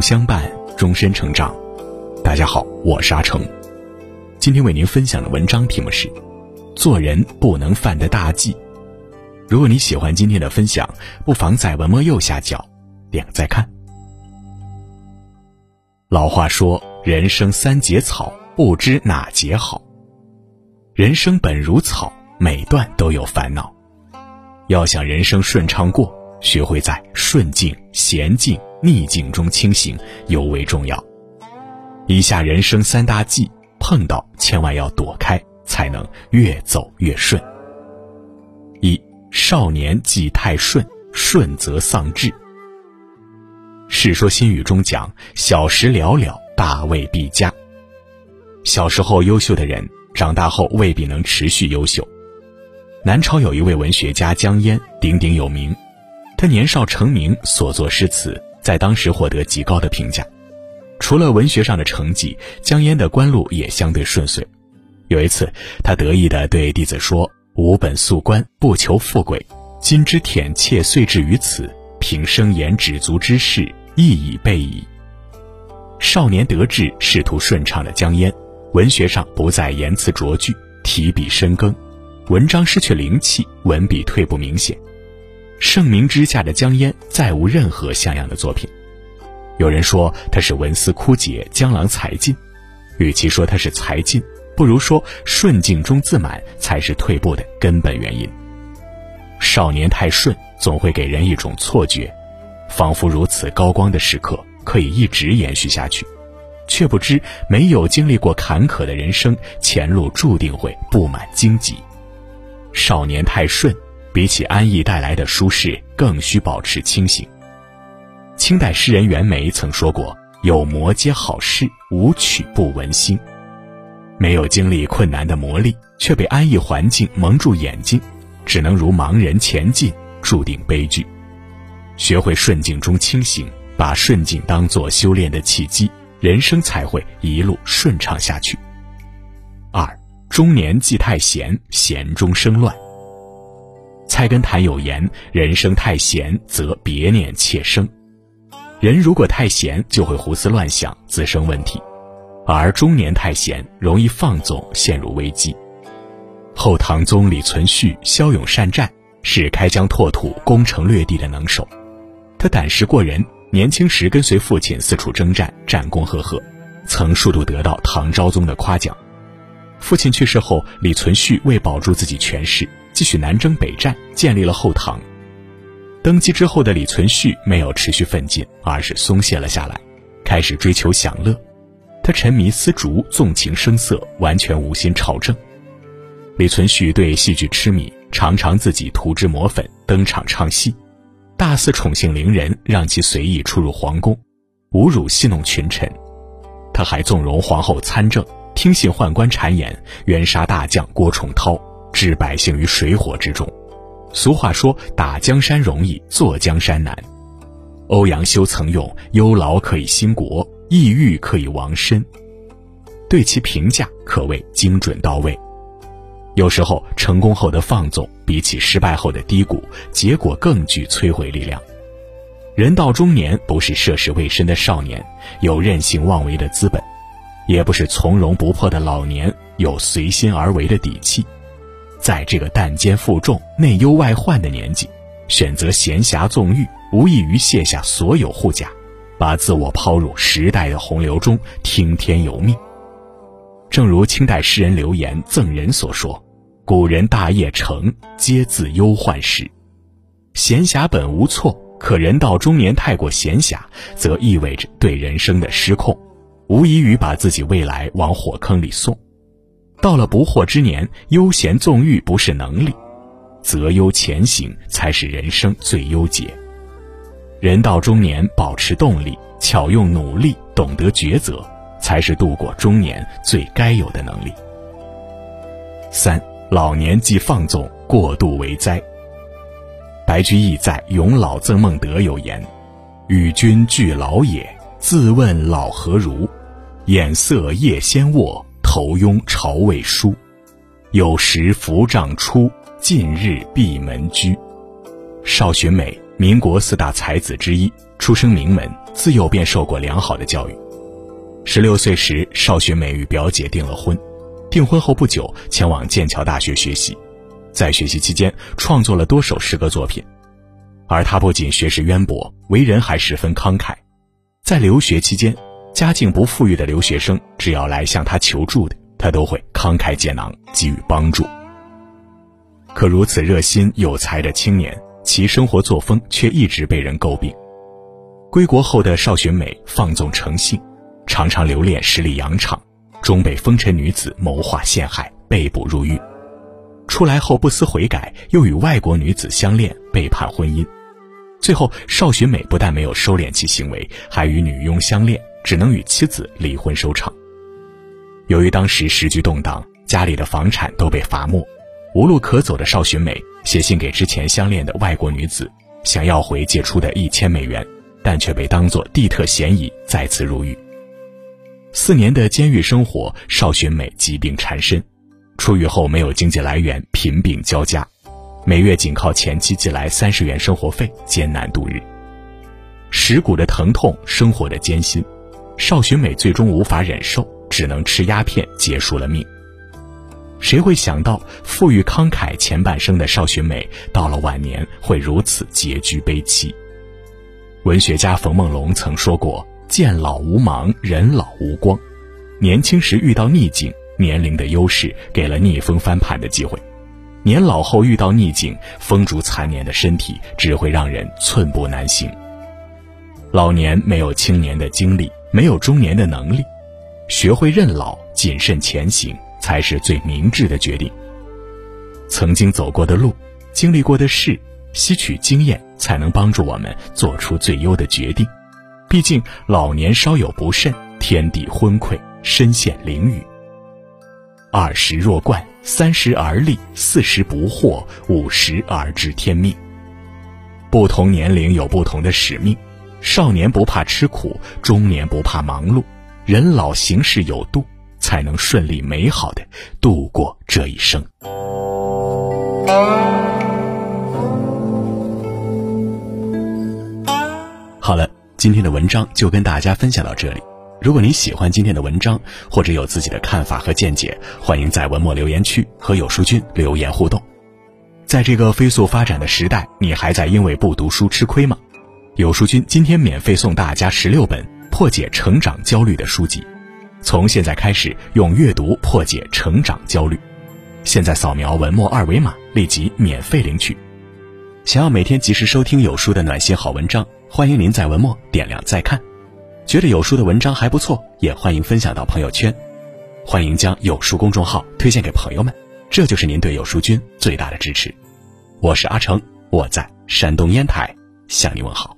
相伴，终身成长。大家好，我是阿成。今天为您分享的文章题目是：做人不能犯的大忌。如果你喜欢今天的分享，不妨在文末右下角点个再看。老话说：“人生三节草，不知哪节好。”人生本如草，每段都有烦恼。要想人生顺畅过，学会在顺境、闲境、逆境中清醒，尤为重要。以下人生三大忌，碰到千万要躲开，才能越走越顺。一少年忌太顺，顺则丧志。《世说新语》中讲：“小时了了，大未必佳。”小时候优秀的人，长大后未必能持续优秀。南朝有一位文学家江淹，鼎鼎有名。他年少成名，所作诗词在当时获得极高的评价。除了文学上的成绩，江淹的官路也相对顺遂。有一次，他得意地对弟子说：“吾本素官，不求富贵，今之忝切遂至于此，凭生言止足之事，亦已备矣。”少年得志，仕途顺畅的江淹，文学上不再言辞拙句，提笔深耕。文章失去灵气，文笔退步明显。盛名之下的江淹再无任何像样的作品。有人说他是文思枯竭，江郎才尽。与其说他是才尽，不如说顺境中自满才是退步的根本原因。少年太顺，总会给人一种错觉，仿佛如此高光的时刻可以一直延续下去，却不知没有经历过坎坷的人生，前路注定会布满荆棘。少年太顺，比起安逸带来的舒适，更需保持清醒。清代诗人袁枚曾说过：“有磨皆好事，无曲不闻心。”没有经历困难的磨砺，却被安逸环境蒙住眼睛，只能如盲人前进，注定悲剧。学会顺境中清醒，把顺境当作修炼的契机，人生才会一路顺畅下去。二。中年忌太闲，闲中生乱。菜根谭有言：“人生太闲，则别念切生。”人如果太闲，就会胡思乱想，滋生问题；而中年太闲，容易放纵，陷入危机。后唐宗李存勖骁勇善战，是开疆拓土、攻城略地的能手。他胆识过人，年轻时跟随父亲四处征战，战功赫赫，曾数度得到唐昭宗的夸奖。父亲去世后，李存勖为保住自己权势，继续南征北战，建立了后唐。登基之后的李存勖没有持续奋进，而是松懈了下来，开始追求享乐。他沉迷丝竹，纵情声色，完全无心朝政。李存勖对戏剧痴迷，常常自己涂脂抹粉登场唱戏，大肆宠幸伶人，让其随意出入皇宫，侮辱戏弄群臣。他还纵容皇后参政。听信宦官谗言，冤杀大将郭崇韬，置百姓于水火之中。俗话说：“打江山容易，坐江山难。”欧阳修曾用“忧劳可以兴国，抑郁可以亡身”，对其评价可谓精准到位。有时候，成功后的放纵，比起失败后的低谷，结果更具摧毁力量。人到中年，不是涉世未深的少年，有任性妄为的资本。也不是从容不迫的老年，有随心而为的底气，在这个担肩负重、内忧外患的年纪，选择闲暇纵欲，无异于卸下所有护甲，把自我抛入时代的洪流中，听天由命。正如清代诗人刘言赠人所说：“古人大业成，皆自忧患时。”闲暇本无错，可人到中年太过闲暇，则意味着对人生的失控。无异于把自己未来往火坑里送，到了不惑之年，悠闲纵欲不是能力，择优前行才是人生最优解。人到中年，保持动力，巧用努力，懂得抉择，才是度过中年最该有的能力。三老年忌放纵，过度为灾。白居易在《咏老赠孟德》有言：“与君俱老也，自问老何如？”眼色夜先卧，头拥朝未梳。有时扶杖出，近日闭门居。少寻美，民国四大才子之一，出生名门，自幼便受过良好的教育。十六岁时，邵学美与表姐订了婚，订婚后不久前往剑桥大学学习，在学习期间创作了多首诗歌作品。而他不仅学识渊博，为人还十分慷慨。在留学期间，家境不富裕的留学生只要来向他求助的，他都会慷慨解囊给予帮助。可如此热心有才的青年，其生活作风却一直被人诟病。归国后的邵学美放纵成性。常常留恋十里洋场，终被风尘女子谋划陷害，被捕入狱。出来后不思悔改，又与外国女子相恋，背叛婚姻。最后，邵学美不但没有收敛其行为，还与女佣相恋，只能与妻子离婚收场。由于当时时局动荡，家里的房产都被罚没，无路可走的邵学美写信给之前相恋的外国女子，想要回借出的一千美元，但却被当作地特嫌疑，再次入狱。四年的监狱生活，邵学美疾病缠身，出狱后没有经济来源，贫病交加，每月仅靠前妻寄来三十元生活费，艰难度日。蚀骨的疼痛，生活的艰辛，邵学美最终无法忍受，只能吃鸦片结束了命。谁会想到，富裕慷慨前半生的邵学美，到了晚年会如此结局悲戚？文学家冯梦龙曾说过。见老无忙，人老无光。年轻时遇到逆境，年龄的优势给了逆风翻盘的机会；年老后遇到逆境，风烛残年的身体只会让人寸步难行。老年没有青年的精力，没有中年的能力，学会认老，谨慎前行，才是最明智的决定。曾经走过的路，经历过的事，吸取经验，才能帮助我们做出最优的决定。毕竟老年稍有不慎，天地昏聩，身陷囹圄。二十若冠，三十而立，四十不惑，五十而知天命。不同年龄有不同的使命，少年不怕吃苦，中年不怕忙碌，人老行事有度，才能顺利美好的度过这一生。好了。今天的文章就跟大家分享到这里。如果你喜欢今天的文章，或者有自己的看法和见解，欢迎在文末留言区和有书君留言互动。在这个飞速发展的时代，你还在因为不读书吃亏吗？有书君今天免费送大家十六本破解成长焦虑的书籍，从现在开始用阅读破解成长焦虑。现在扫描文末二维码，立即免费领取。想要每天及时收听有书的暖心好文章。欢迎您在文末点亮再看，觉得有书的文章还不错，也欢迎分享到朋友圈。欢迎将有书公众号推荐给朋友们，这就是您对有书君最大的支持。我是阿成，我在山东烟台向你问好。